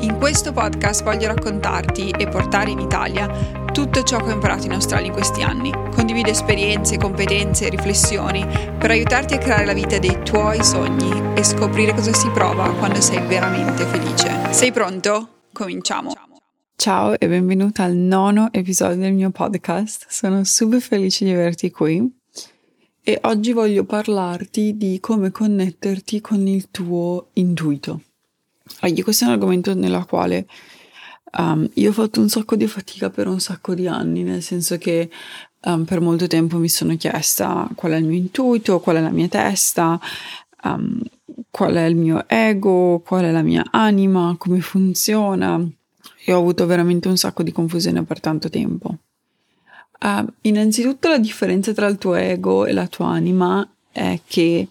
In questo podcast voglio raccontarti e portare in Italia tutto ciò che ho imparato in Australia in questi anni. Condivido esperienze, competenze e riflessioni per aiutarti a creare la vita dei tuoi sogni e scoprire cosa si prova quando sei veramente felice. Sei pronto? Cominciamo. Ciao e benvenuta al nono episodio del mio podcast. Sono super felice di averti qui e oggi voglio parlarti di come connetterti con il tuo intuito. Oggi questo è un argomento nella quale Um, io ho fatto un sacco di fatica per un sacco di anni, nel senso che um, per molto tempo mi sono chiesta qual è il mio intuito, qual è la mia testa, um, qual è il mio ego, qual è la mia anima, come funziona. E ho avuto veramente un sacco di confusione per tanto tempo. Uh, innanzitutto la differenza tra il tuo ego e la tua anima è che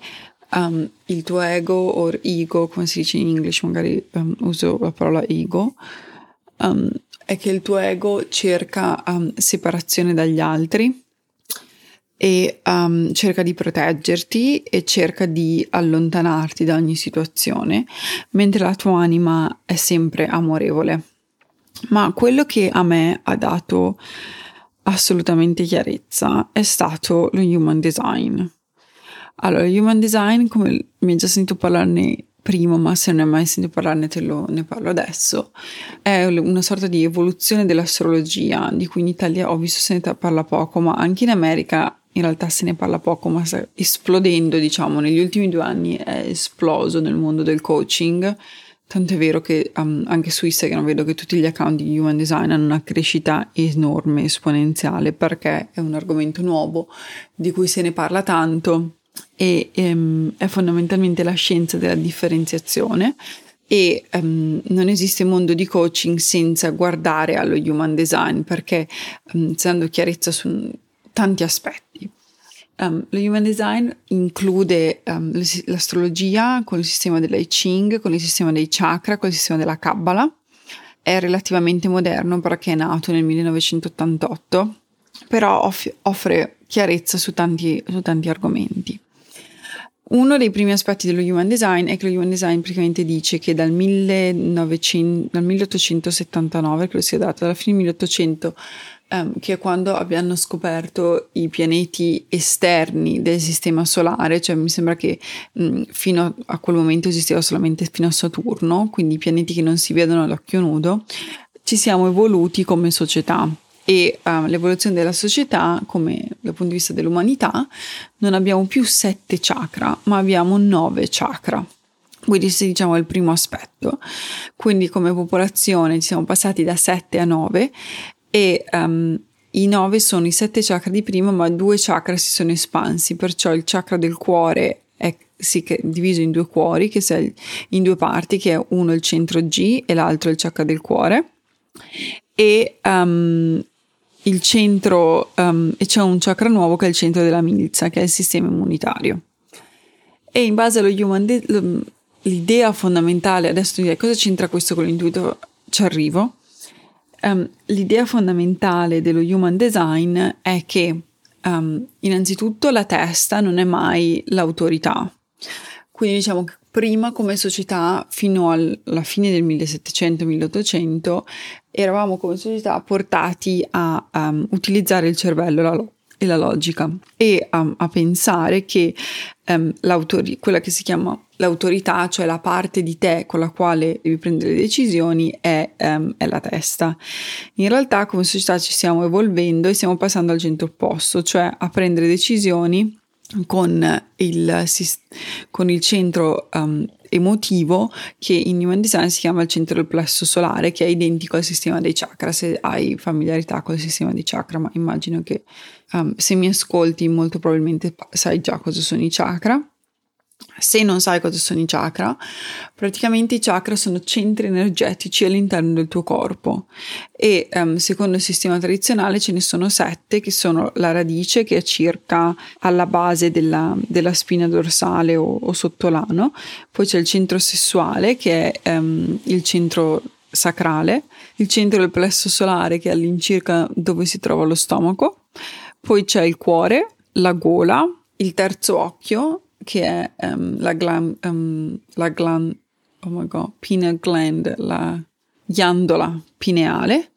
um, il tuo ego o ego, come si dice in inglese, magari um, uso la parola ego, um, è che il tuo ego cerca separazione dagli altri e cerca di proteggerti e cerca di allontanarti da ogni situazione, mentre la tua anima è sempre amorevole. Ma quello che a me ha dato assolutamente chiarezza è stato lo human design. Allora, human design, come mi hai già sentito parlarne prima, ma se non hai mai sentito parlarne te lo, ne parlo adesso, è una sorta di evoluzione dell'astrologia, di cui in Italia ho visto se ne parla poco, ma anche in America in realtà se ne parla poco, ma sta esplodendo, diciamo, negli ultimi due anni è esploso nel mondo del coaching. Tanto è vero che um, anche su Instagram vedo che tutti gli account di Human Design hanno una crescita enorme, esponenziale, perché è un argomento nuovo di cui se ne parla tanto e ehm, è fondamentalmente la scienza della differenziazione e um, non esiste mondo di coaching senza guardare allo human design perché um, dando chiarezza su tanti aspetti. Um, lo human design include um, l'astrologia con il sistema dell'I Ching, con il sistema dei chakra, con il sistema della Kabbalah. È relativamente moderno perché è nato nel 1988, però off- offre chiarezza su tanti, su tanti argomenti. Uno dei primi aspetti dello human design è che lo human design praticamente dice che dal, 1900, dal 1879, credo sia dato, dalla fine del 1800, um, che è quando abbiano scoperto i pianeti esterni del sistema solare, cioè mi sembra che um, fino a quel momento esisteva solamente fino a Saturno, quindi pianeti che non si vedono all'occhio nudo, ci siamo evoluti come società e uh, l'evoluzione della società, come dal punto di vista dell'umanità, non abbiamo più sette chakra, ma abbiamo nove chakra. Quindi se diciamo è il primo aspetto. Quindi come popolazione ci siamo passati da 7 a 9 e um, i 9 sono i sette chakra di prima, ma due chakra si sono espansi, perciò il chakra del cuore è sì, è diviso in due cuori, che è in due parti, che è uno il centro G e l'altro il chakra del cuore. E um, il centro um, e c'è un chakra nuovo che è il centro della milizia, che è il sistema immunitario. E in base allo human de- l'idea fondamentale, adesso direi cosa c'entra questo con l'intuito, ci arrivo. Um, l'idea fondamentale dello human design è che um, innanzitutto la testa non è mai l'autorità. Quindi diciamo che prima come società fino alla fine del 1700-1800 eravamo come società portati a um, utilizzare il cervello la lo- e la logica e um, a pensare che um, quella che si chiama l'autorità, cioè la parte di te con la quale devi prendere le decisioni, è, um, è, la testa. In realtà come società ci stiamo evolvendo e stiamo passando al centro opposto, cioè a prendere decisioni con il, con il centro um, emotivo che in Human Design si chiama il centro del plesso solare che è identico al sistema dei chakra se hai familiarità con il sistema dei chakra ma immagino che um, se mi ascolti molto probabilmente sai già cosa sono i chakra Se non sai cosa sono i chakra, praticamente i chakra sono centri energetici all'interno del tuo corpo. E um, secondo il sistema tradizionale ce ne sono sette che sono la radice che è circa alla base della, della spina dorsale o, o sottolano, poi c'è il centro sessuale che è um, il centro sacrale, il centro del plesso solare che è all'incirca dove si trova lo stomaco, poi c'è il cuore, la gola, il terzo occhio che è um, la gland, um, la gland, oh my god, pineal gland, la ghiandola pineale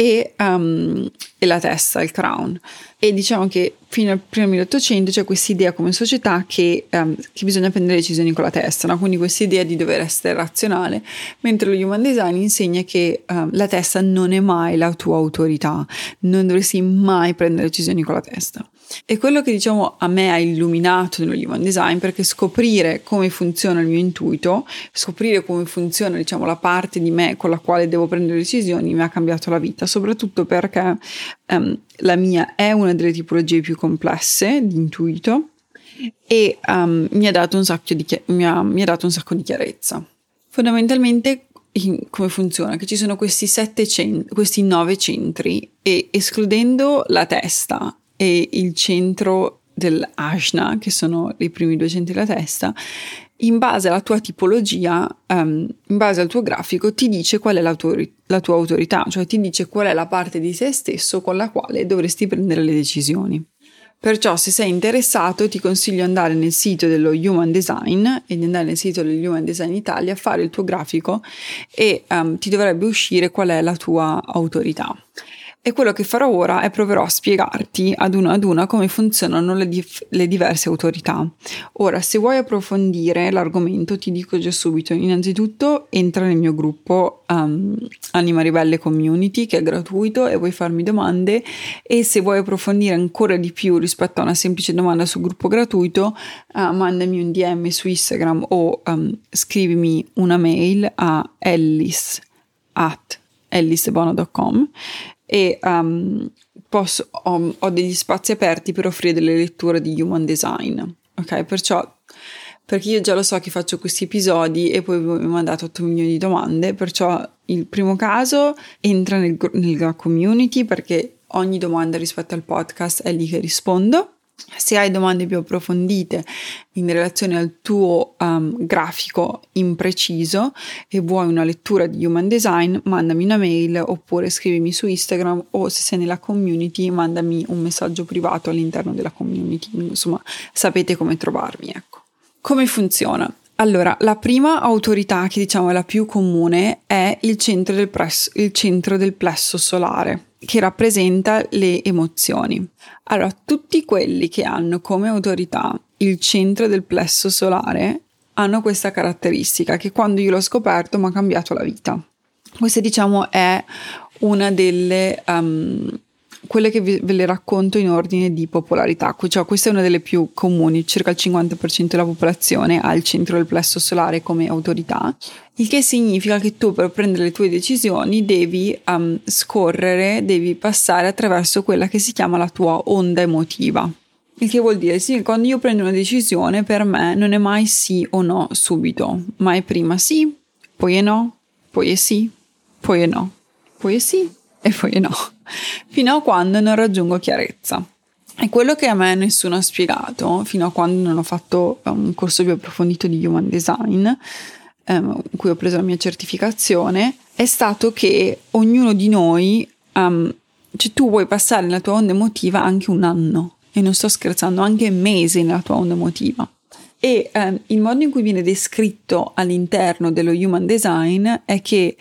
e, um, e, la testa, il crown. E diciamo che fino al primo 1800 c'è questa idea come società che, um, che, bisogna prendere decisioni con la testa, no? quindi questa idea di dover essere razionale, mentre lo human design insegna che um, la testa non è mai la tua autorità, non dovresti mai prendere decisioni con la testa. E quello che diciamo a me ha illuminato nello human design perché scoprire come funziona il mio intuito, scoprire come funziona diciamo la parte di me con la quale devo prendere decisioni mi ha cambiato la vita, soprattutto perché um, la mia è una delle tipologie più complesse di intuito e um, mi, ha dato un sacco di, mi ha, mi ha dato un sacco di chiarezza. Fondamentalmente come funziona? Che ci sono questi sette centri, questi nove centri e escludendo la testa e il centro dell'ashna, che sono i primi due centri della testa, in base alla tua tipologia, um, in base al tuo grafico, ti dice qual è la tua, la tua autorità, cioè ti dice qual è la parte di te stesso con la quale dovresti prendere le decisioni. Perciò se sei interessato ti consiglio di andare nel sito dello Human Design e di andare nel sito dello Human Design Italia, fare il tuo grafico e um, ti dovrebbe uscire qual è la tua autorità. E quello che farò ora è proverò a spiegarti ad una ad una come funzionano le, dif- le, diverse autorità. Ora, se vuoi approfondire l'argomento, ti dico già subito: innanzitutto entra nel mio gruppo um, Anima Ribelle Community, che è gratuito e vuoi farmi domande. E se vuoi approfondire ancora di più rispetto a una semplice domanda sul gruppo gratuito, uh, mandami un DM su Instagram o um, scrivimi una mail a ellis at ellisebono.com e um, posso, ho, ho, degli spazi aperti per offrire delle letture di human design. Ok, perciò perché io già lo so che faccio questi episodi e poi ho mandato 8 milioni di domande, perciò il primo caso entra nel, nella community perché ogni domanda rispetto al podcast è lì che rispondo se hai domande più approfondite in relazione al tuo um, grafico impreciso e vuoi una lettura di Human Design, mandami una mail oppure scrivimi su Instagram o se sei nella community mandami un messaggio privato all'interno della community. Insomma, sapete come trovarmi, ecco. Come funziona? Allora, la prima autorità che diciamo è la più comune è il centro del, pres- il centro del plesso solare che rappresenta le emozioni. Allora, tutti quelli che hanno come autorità il centro del plesso solare hanno questa caratteristica che quando io l'ho scoperto mi ha cambiato la vita. Questa diciamo è una delle um, quelle che ve le racconto in ordine di popolarità, cioè questa è una delle più comuni, circa il 50% della popolazione ha il centro del plesso solare come autorità, il che significa che tu per prendere le tue decisioni devi um, scorrere, devi passare attraverso quella che si chiama la tua onda emotiva. Il che vuol dire? Sì, quando io prendo una decisione per me non è mai sì o no subito, ma è prima sì, poi è no, poi è sì, poi è no, poi è sì e poi no fino a quando non raggiungo chiarezza. E quello che a me nessuno ha spiegato, fino a quando non ho fatto un corso più approfondito di Human Design, ehm, in cui ho preso la mia certificazione, è stato che ognuno di noi, um, cioè tu vuoi passare nella tua onda emotiva anche un anno, e non sto scherzando, anche mesi nella tua onda emotiva. E um, il modo in cui viene descritto all'interno dello Human Design è che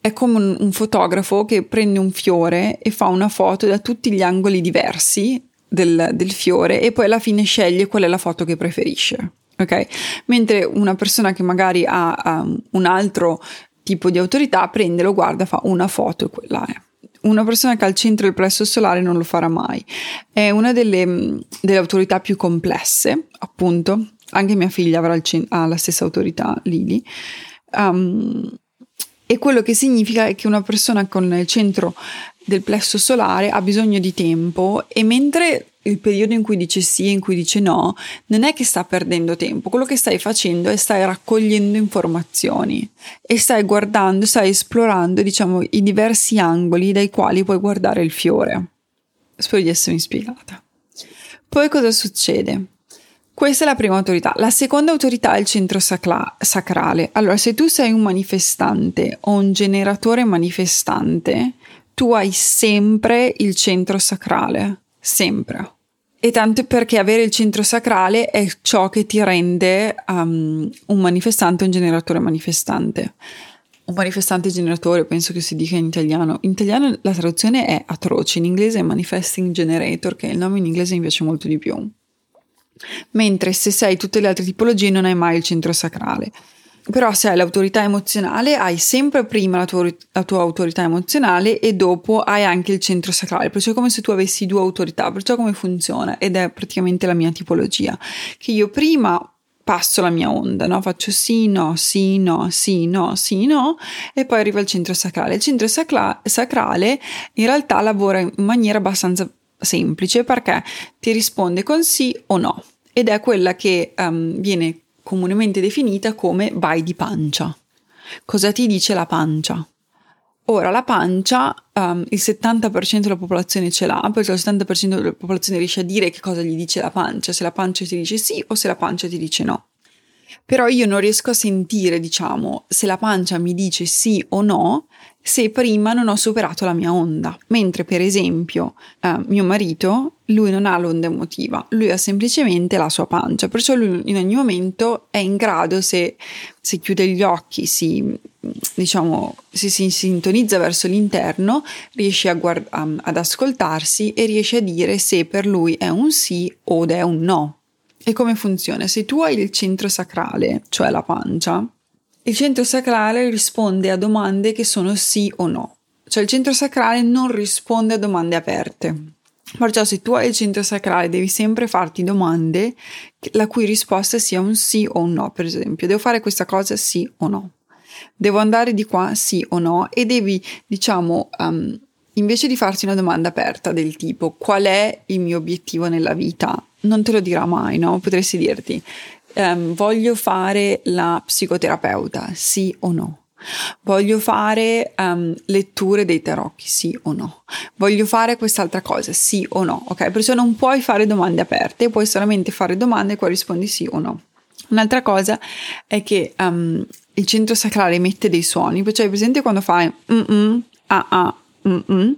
è come un, un fotografo che prende un fiore e fa una foto da tutti gli angoli diversi del, del, fiore e poi alla fine sceglie qual è la foto che preferisce. Ok? Mentre una persona che magari ha um, un altro tipo di autorità prende, lo guarda, fa una foto e quella è. Una persona che ha al centro del plesso solare non lo farà mai. È una delle, delle autorità più complesse, appunto. Anche mia figlia avrà cent- ha la stessa autorità, Lili. Um, e quello che significa è che una persona con il centro del plesso solare ha bisogno di tempo e mentre il periodo in cui dice sì e in cui dice no, non è che sta perdendo tempo, quello che stai facendo è stai raccogliendo informazioni e stai guardando, stai esplorando, diciamo, i diversi angoli dai quali puoi guardare il fiore. Spero di essermi spiegata. Poi cosa succede? Questa è la prima autorità. La seconda autorità è il centro sacla- sacrale. Allora, se tu sei un manifestante o un generatore manifestante, tu hai sempre il centro sacrale sempre. E tanto perché avere il centro sacrale è ciò che ti rende um, un manifestante, un generatore manifestante. Un manifestante generatore, penso che si dica in italiano. In italiano la traduzione è atroce, in inglese è manifesting generator, che il nome in inglese mi piace molto di più. Mentre se sei tutte le altre tipologie non hai mai il centro sacrale. Però se hai l'autorità emozionale hai sempre prima la tua, la tua, autorità emozionale e dopo hai anche il centro sacrale, perciò è come se tu avessi due autorità, perciò come funziona ed è praticamente la mia tipologia, che io prima passo la mia onda, no? faccio sì, no, sì, no, sì, no, sì, no e poi arriva il centro sacrale. Il centro sacra- sacrale in realtà lavora in maniera abbastanza semplice perché ti risponde con sì o no ed è quella che um, viene comunemente definita come vai di pancia. Cosa ti dice la pancia? Ora, la pancia, um, il 70% della popolazione ce l'ha, perché il 70% della popolazione riesce a dire che cosa gli dice la pancia, se la pancia ti dice sì o se la pancia ti dice no. Però io non riesco a sentire, diciamo, se la pancia mi dice sì o no, se prima non ho superato la mia onda. Mentre, per esempio, eh, mio marito, lui non ha l'onda emotiva, lui ha semplicemente la sua pancia, perciò lui in ogni momento è in grado, se, se chiude gli occhi, si, diciamo, se si sintonizza verso l'interno, riesce guard- ad ascoltarsi e riesce a dire se per lui è un sì o è un no. E come funziona? Se tu hai il centro sacrale, cioè la pancia, il centro sacrale risponde a domande che sono sì o no. Cioè il centro sacrale non risponde a domande aperte. Perciò se tu hai il centro sacrale devi sempre farti domande la cui risposta sia un sì o un no. Per esempio, devo fare questa cosa sì o no? Devo andare di qua sì o no? E devi, diciamo, um, invece di farti una domanda aperta del tipo qual è il mio obiettivo nella vita, non te lo dirà mai, no? Potresti dirti um, voglio fare la psicoterapeuta, sì o no? Voglio fare um, letture dei tarocchi, sì o no? Voglio fare quest'altra cosa, sì o no? Ok? Perciò non puoi fare domande aperte, puoi solamente fare domande e poi rispondi sì o no. Un'altra cosa è che um, il centro sacrale emette dei suoni, perciò hai presente quando fai mm ah ah, mm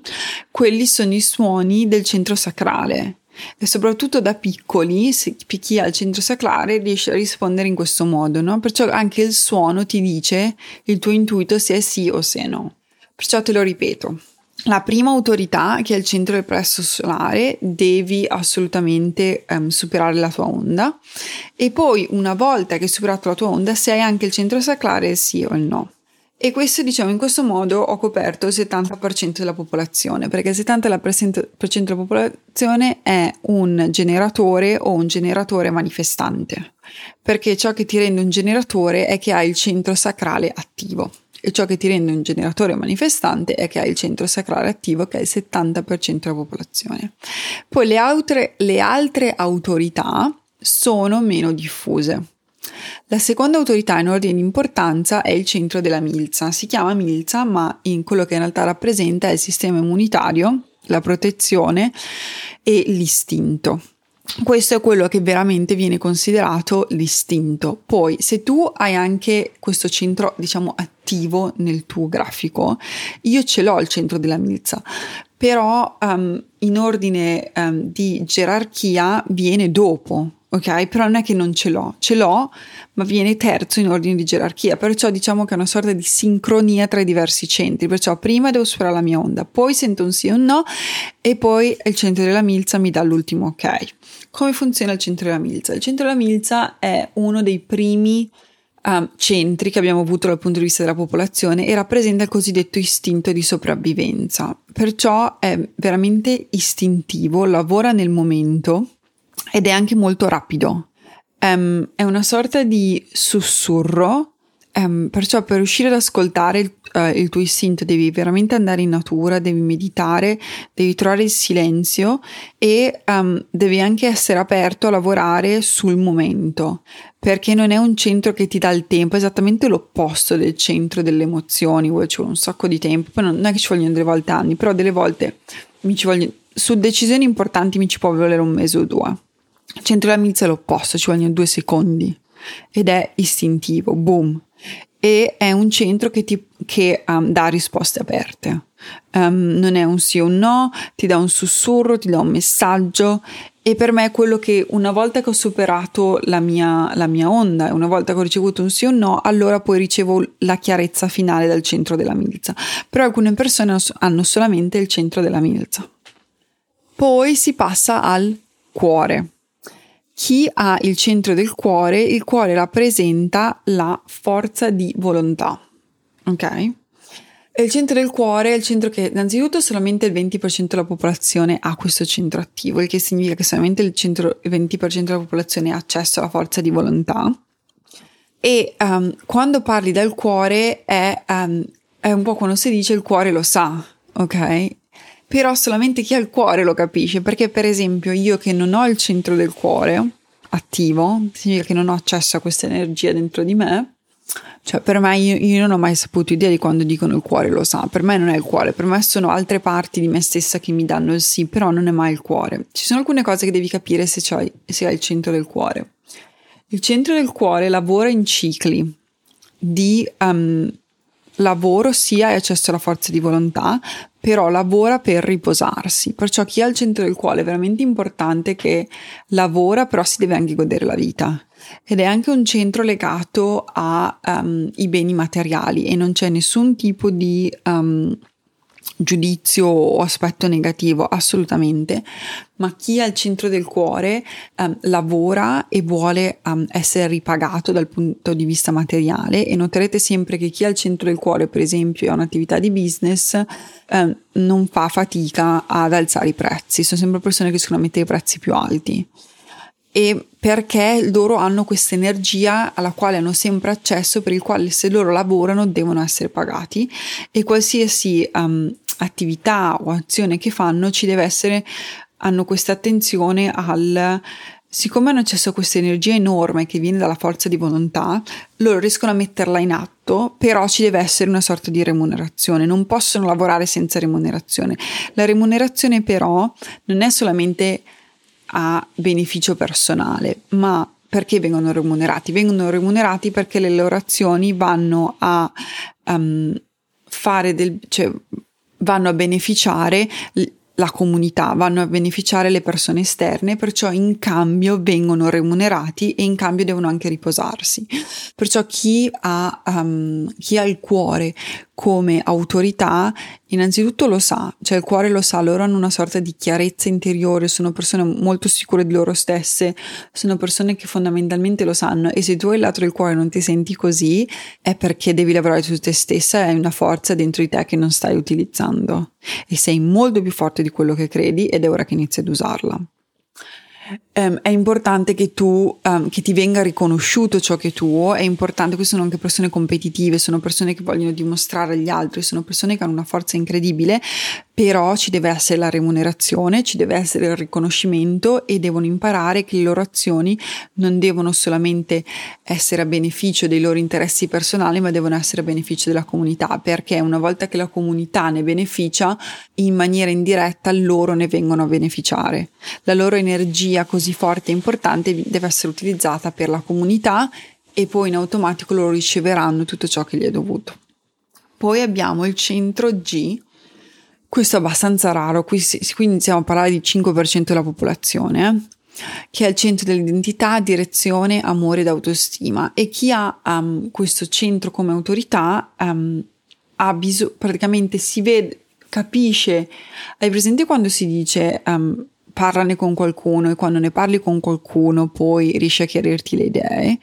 quelli sono i suoni del centro sacrale e soprattutto da piccoli, chi ha il centro sacrale riesce a rispondere in questo modo, no? Perciò anche il suono ti dice il tuo intuito se è sì o se no. Perciò te lo ripeto. La prima autorità, che è il centro del plesso solare, devi assolutamente um, superare la tua onda e poi una volta che hai superato la tua onda, se hai anche il centro sacrale, sì o no. E questo, diciamo, in questo modo ho coperto il 70% della popolazione, perché il 70% della popolazione è un generatore o un generatore manifestante, perché ciò che ti rende un generatore è che hai il centro sacrale attivo e ciò che ti rende un generatore manifestante è che hai il centro sacrale attivo che è il 70% della popolazione. Poi le altre, le altre autorità sono meno diffuse. La seconda autorità in ordine di importanza è il centro della milza. Si chiama milza, ma in quello che in realtà rappresenta è il sistema immunitario, la protezione e l'istinto. Questo è quello che veramente viene considerato l'istinto. Poi, se tu hai anche questo centro, diciamo, attivo nel tuo grafico, io ce l'ho il centro della milza, però um, in ordine um, di gerarchia viene dopo ok? Però non è che non ce l'ho, ce l'ho, ma viene terzo in ordine di gerarchia, perciò diciamo che è una sorta di sincronia tra i diversi centri, perciò prima devo superare la mia onda, poi sento un sì o un no e poi il centro della milza mi dà l'ultimo ok. Come funziona il centro della milza? Il centro della milza è uno dei primi um, centri che abbiamo avuto dal punto di vista della popolazione e rappresenta il cosiddetto istinto di sopravvivenza, perciò è veramente istintivo, lavora nel momento ed è anche molto rapido. Um, è una sorta di sussurro Um, perciò per riuscire ad ascoltare il, uh, il, tuo istinto devi veramente andare in natura, devi meditare, devi trovare il silenzio e um, devi anche essere aperto a lavorare sul momento, perché non è un centro che ti dà il tempo, è esattamente l'opposto del centro delle emozioni, dove ci vuole un sacco di tempo, poi non, è che ci vogliono delle volte anni, però delle volte mi ci vogliono, su decisioni importanti mi ci può volere un mese o due. Il milizia è l'opposto, ci vogliono due secondi ed è istintivo, boom e è un centro che, ti, che um, dà risposte aperte. Um, non è un sì o un no, ti dà un sussurro, ti dà un messaggio e per me è quello che una volta che ho superato la mia, la mia onda una volta che ho ricevuto un sì o un no, allora poi ricevo la chiarezza finale dal centro della milza. Però alcune persone hanno solamente il centro della milza. Poi si passa al cuore chi ha il centro del cuore, il cuore rappresenta la forza di volontà. Ok? Il centro del cuore è il centro che innanzitutto solamente il 20% della popolazione ha questo centro attivo, il che significa che solamente il, centro, il 20% della popolazione ha accesso alla forza di volontà. E um, quando parli del cuore è, um, è un po' quando si dice il cuore lo sa, ok? Però solamente chi ha il cuore lo capisce, perché per esempio io che non ho il centro del cuore attivo, significa che non ho accesso a questa energia dentro di me, cioè per me io, io, non ho mai saputo idea di quando dicono il cuore lo sa, per me non è il cuore, per me sono altre parti di me stessa che mi danno il sì, però non è mai il cuore. Ci sono alcune cose che devi capire se, se hai il centro del cuore. Il centro del cuore lavora in cicli di um, lavoro sia hai accesso alla forza di volontà, però lavora per riposarsi. Perciò chi ha il centro del cuore è veramente importante che lavora, però si deve anche godere la vita. Ed è anche un centro legato ai um, beni materiali e non c'è nessun tipo di um, giudizio o aspetto negativo, assolutamente, ma chi al centro del cuore um, lavora e vuole um, essere ripagato dal punto di vista materiale e noterete sempre che chi al centro del cuore, per esempio, ha un'attività di business, um, non fa fatica ad alzare i prezzi, sono sempre persone che riescono a mettere i prezzi più alti. E perché loro hanno questa energia alla quale hanno sempre accesso, per il quale se loro lavorano devono essere pagati e qualsiasi um, attività o azione che fanno ci deve essere, hanno questa attenzione al siccome hanno accesso a questa energia enorme che viene dalla forza di volontà, loro riescono a metterla in atto, però ci deve essere una sorta di remunerazione, non possono lavorare senza remunerazione. La remunerazione però non è solamente a beneficio personale, ma perché vengono remunerati? Vengono remunerati perché le loro azioni vanno a um, fare del, cioè, vanno a beneficiare la comunità, vanno a beneficiare le persone esterne, perciò in cambio vengono remunerati e in cambio devono anche riposarsi. Perciò chi ha, um, chi ha il cuore come autorità innanzitutto lo sa, cioè il cuore lo sa, loro hanno una sorta di chiarezza interiore, sono persone molto sicure di loro stesse, sono persone che fondamentalmente lo sanno e se tu hai il lato del cuore non ti senti così è perché devi lavorare su te stessa e hai una forza dentro di te che non stai utilizzando. E sei molto più forte di quello che credi ed è ora che inizi ad usarla um, è importante che tu, um, che ti venga riconosciuto ciò che è tuo, è importante, queste sono anche persone competitive, sono persone che vogliono dimostrare agli altri, sono persone che hanno una forza incredibile, però ci deve essere la remunerazione, ci deve essere il riconoscimento e devono imparare che le loro azioni non devono solamente essere a beneficio dei loro interessi personali, ma devono essere a beneficio della comunità, perché una volta che la comunità ne beneficia, in maniera indiretta loro ne vengono a beneficiare. La loro energia così forte e importante deve essere utilizzata per la comunità e poi in automatico loro riceveranno tutto ciò che gli è dovuto. Poi abbiamo il centro G, questo è abbastanza raro, qui, qui iniziamo a parlare di 5% della popolazione, eh, che è il centro dell'identità, direzione, amore ed autostima. E chi ha um, questo centro come autorità um, ha bisogno, praticamente si vede, capisce. Hai presente quando si dice um, parlane con qualcuno e quando ne parli con qualcuno poi riesci a chiarirti le idee?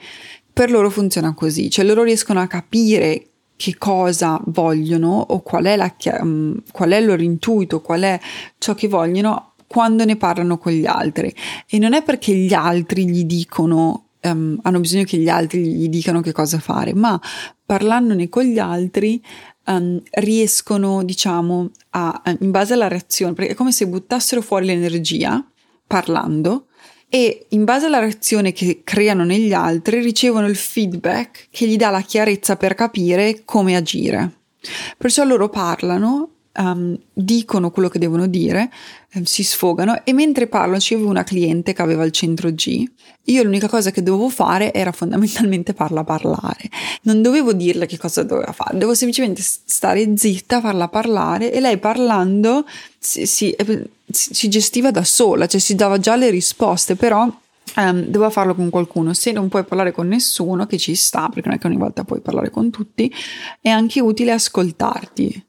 Per loro funziona così, cioè loro riescono a capire che cosa vogliono o qual è, la, um, qual è il loro intuito, qual è ciò che vogliono quando ne parlano con gli altri. E non è perché gli altri gli dicono um, hanno bisogno che gli altri gli dicano che cosa fare, ma parlandone con gli altri um, riescono, diciamo, a, in base alla reazione, perché è come se buttassero fuori l'energia parlando e in base alla reazione che creano negli altri ricevono il feedback che gli dà la chiarezza per capire come agire. Perciò loro parlano um, dicono quello che devono dire, um, si sfogano e mentre parlano ci avevo una cliente che aveva il centro G. Io l'unica cosa che dovevo fare era fondamentalmente farla parlare. Non dovevo dirle che cosa doveva fare, dovevo semplicemente stare zitta, farla parlare e lei parlando si, si, si gestiva da sola, cioè si dava già le risposte, però Um, doveva farlo con qualcuno. Se non puoi parlare con nessuno, che ci sta, perché non è che ogni volta puoi parlare con tutti, è anche utile ascoltarti.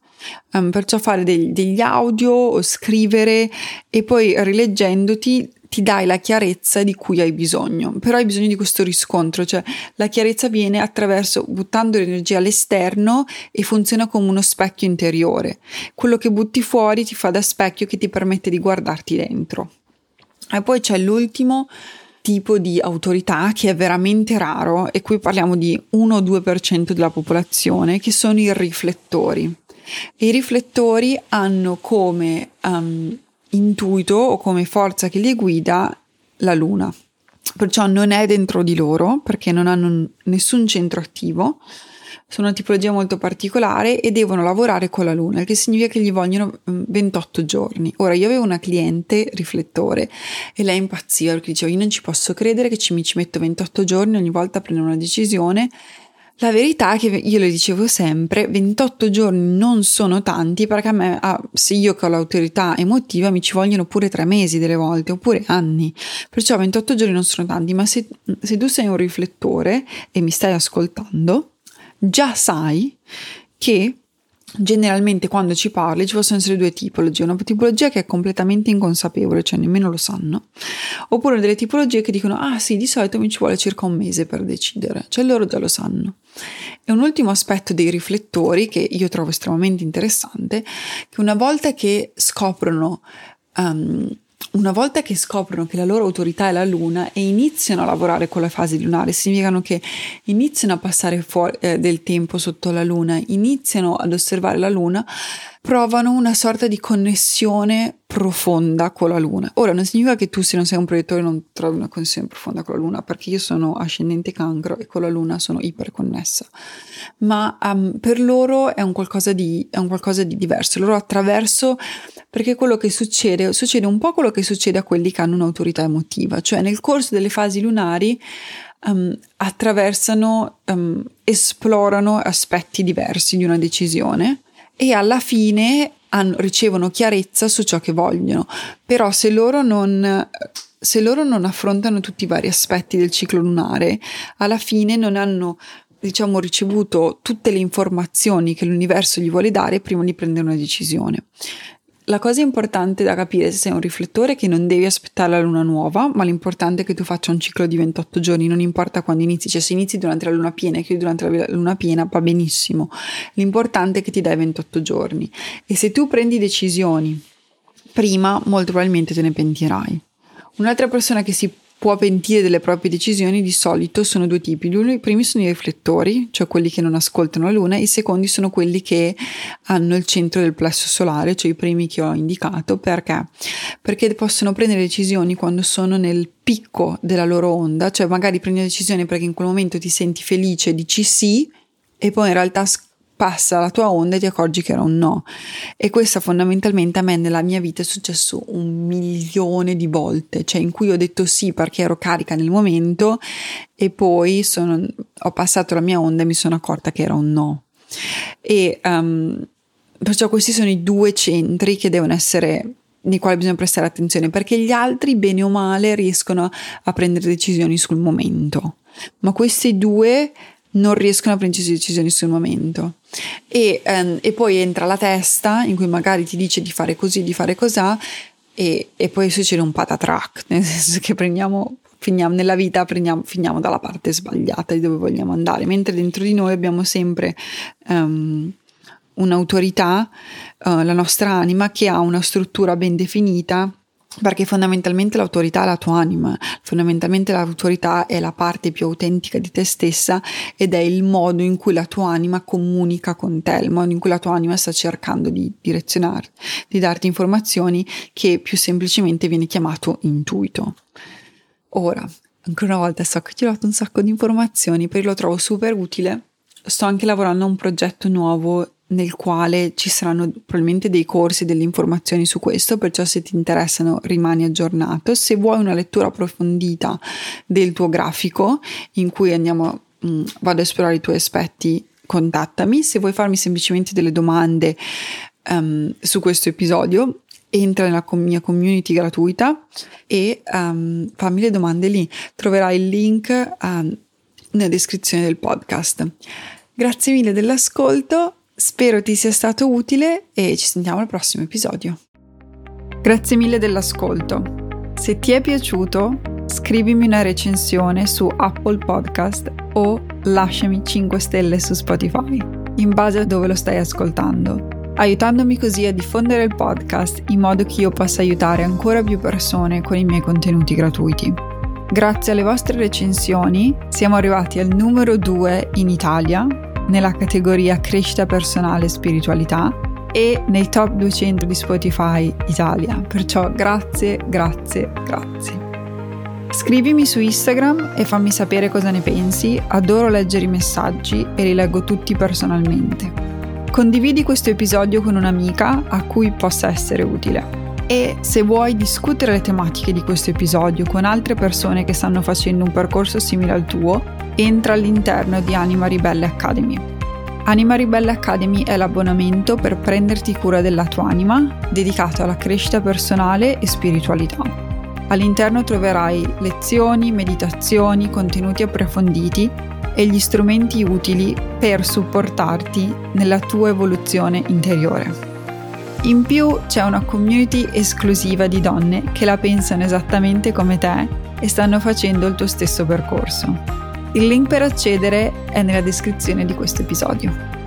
Um, perciò fare degli, degli audio o scrivere e poi rileggendoti ti dai la chiarezza di cui hai bisogno, però hai bisogno di questo riscontro, cioè la chiarezza viene attraverso buttando l'energia all'esterno e funziona come uno specchio interiore. Quello che butti fuori ti fa da specchio che ti permette di guardarti dentro. E poi c'è l'ultimo tipo di autorità che è veramente raro e qui parliamo di 1-2% della popolazione che sono i riflettori. I riflettori hanno come um, intuito o come forza che li guida la luna. Perciò non è dentro di loro perché non hanno nessun centro attivo, sono una tipologia molto particolare e devono lavorare con la luna, il che significa che gli vogliono 28 giorni. Ora, io avevo una cliente riflettore e lei impazziva perché diceva: Io non ci posso credere che ci, mi ci metto 28 giorni ogni volta a prendere una decisione la verità è che io le dicevo sempre, 28 giorni non sono tanti perché a me, ah, se io che ho l'autorità emotiva, mi ci vogliono pure tre mesi delle volte, oppure anni. Perciò 28 giorni non sono tanti, ma se, se tu sei un riflettore e mi stai ascoltando, già sai che generalmente quando ci parli ci possono essere due tipologie, una tipologia che è completamente inconsapevole, cioè nemmeno lo sanno, oppure delle tipologie che dicono ah sì, di solito mi ci vuole circa un mese per decidere, cioè loro già lo sanno. E un ultimo aspetto dei riflettori che io trovo estremamente interessante, che una volta che scoprono um, una volta che scoprono che la loro autorità è la luna e iniziano a lavorare con le fasi lunari, significano che iniziano a passare fuori, eh, del tempo sotto la luna, iniziano ad osservare la luna, provano una sorta di connessione profonda con la luna. Ora non significa che tu se non sei un proiettore non trovi una connessione profonda con la luna, perché io sono ascendente cancro e con la luna sono iperconnessa, ma um, per loro è un, qualcosa di, è un qualcosa di diverso. Loro attraverso perché quello che succede, succede un po' quello che succede a quelli che hanno un'autorità emotiva, cioè nel corso delle fasi lunari um, attraversano, um, esplorano aspetti diversi di una decisione e alla fine hanno, ricevono chiarezza su ciò che vogliono, però se loro non se loro non affrontano tutti i vari aspetti del ciclo lunare, alla fine non hanno diciamo ricevuto tutte le informazioni che l'universo gli vuole dare prima di prendere una decisione. La cosa importante da capire se sei un riflettore è che non devi aspettare la luna nuova, ma l'importante è che tu faccia un ciclo di 28 giorni, non importa quando inizi, cioè se inizi durante la luna piena e chiudi durante la luna piena va benissimo. L'importante è che ti dai 28 giorni e se tu prendi decisioni prima, molto probabilmente te ne pentirai. Un'altra persona che si può pentire delle proprie decisioni di solito sono due tipi. I primi sono i riflettori, cioè quelli che non ascoltano la luna, i secondi sono quelli che hanno il centro del plesso solare, cioè i primi che ho indicato. Perché? Perché possono prendere decisioni quando sono nel picco della loro onda, cioè magari prendi una decisione perché in quel momento ti senti felice, dici sì, e poi in realtà passa la tua onda e ti accorgi che era un no. E questo fondamentalmente a me nella mia vita è successo un milione di volte, cioè in cui ho detto sì perché ero carica nel momento e poi sono, ho passato la mia onda e mi sono accorta che era un no. E um, perciò questi sono i due centri che devono essere nei quali bisogna prestare attenzione perché gli altri bene o male riescono a prendere decisioni sul momento ma questi due non riescono a prendersi decisioni sul momento. E, um, e, poi entra la testa in cui magari ti dice di fare così, di fare così, e, e poi succede un patatrack, nel senso che prendiamo, finiamo nella vita, prendiamo, finiamo dalla parte sbagliata di dove vogliamo andare, mentre dentro di noi abbiamo sempre um, un'autorità, uh, la nostra anima che ha una struttura ben definita perché fondamentalmente l'autorità è la tua anima, fondamentalmente l'autorità è la parte più autentica di te stessa ed è il modo in cui la tua anima comunica con te, il modo in cui la tua anima sta cercando di direzionarti, di darti informazioni che più semplicemente viene chiamato intuito. Ora, ancora una volta so che ti ho dato un sacco di informazioni, però lo trovo super utile. Sto anche lavorando a un progetto nuovo nel quale ci saranno probabilmente dei corsi, delle informazioni su questo, perciò se ti interessano rimani aggiornato. Se vuoi una lettura approfondita del tuo grafico in cui andiamo, mh, mm, vado a esplorare i tuoi aspetti, contattami. Se vuoi farmi semplicemente delle domande um, su questo episodio, entra nella mia community gratuita e um, fammi le domande lì. Troverai il link um, nella descrizione del podcast. Grazie mille dell'ascolto Spero ti sia stato utile e ci sentiamo al prossimo episodio. Grazie mille dell'ascolto. Se ti è piaciuto, scrivimi una recensione su Apple Podcast o lasciami 5 stelle su Spotify, in base a dove lo stai ascoltando, aiutandomi così a diffondere il podcast in modo che io possa aiutare ancora più persone con i miei contenuti gratuiti. Grazie alle vostre recensioni siamo arrivati al numero 2 in Italia nella categoria crescita personale e spiritualità e nei top 200 di Spotify Italia. Perciò grazie, grazie, grazie. Scrivimi su Instagram e fammi sapere cosa ne pensi, adoro leggere i messaggi e li leggo tutti personalmente. Condividi questo episodio con un'amica a cui possa essere utile. E se vuoi discutere le tematiche di questo episodio con altre persone che stanno facendo un percorso simile al tuo, entra all'interno di Anima Ribelle Academy. Anima Ribelle Academy è l'abbonamento per prenderti cura della tua anima, dedicato alla crescita personale e spiritualità. All'interno troverai lezioni, meditazioni, contenuti approfonditi e gli strumenti utili per supportarti nella tua evoluzione interiore. In più c'è una community esclusiva di donne che la pensano esattamente come te e stanno facendo il tuo stesso percorso. Il link per accedere è nella descrizione di questo episodio.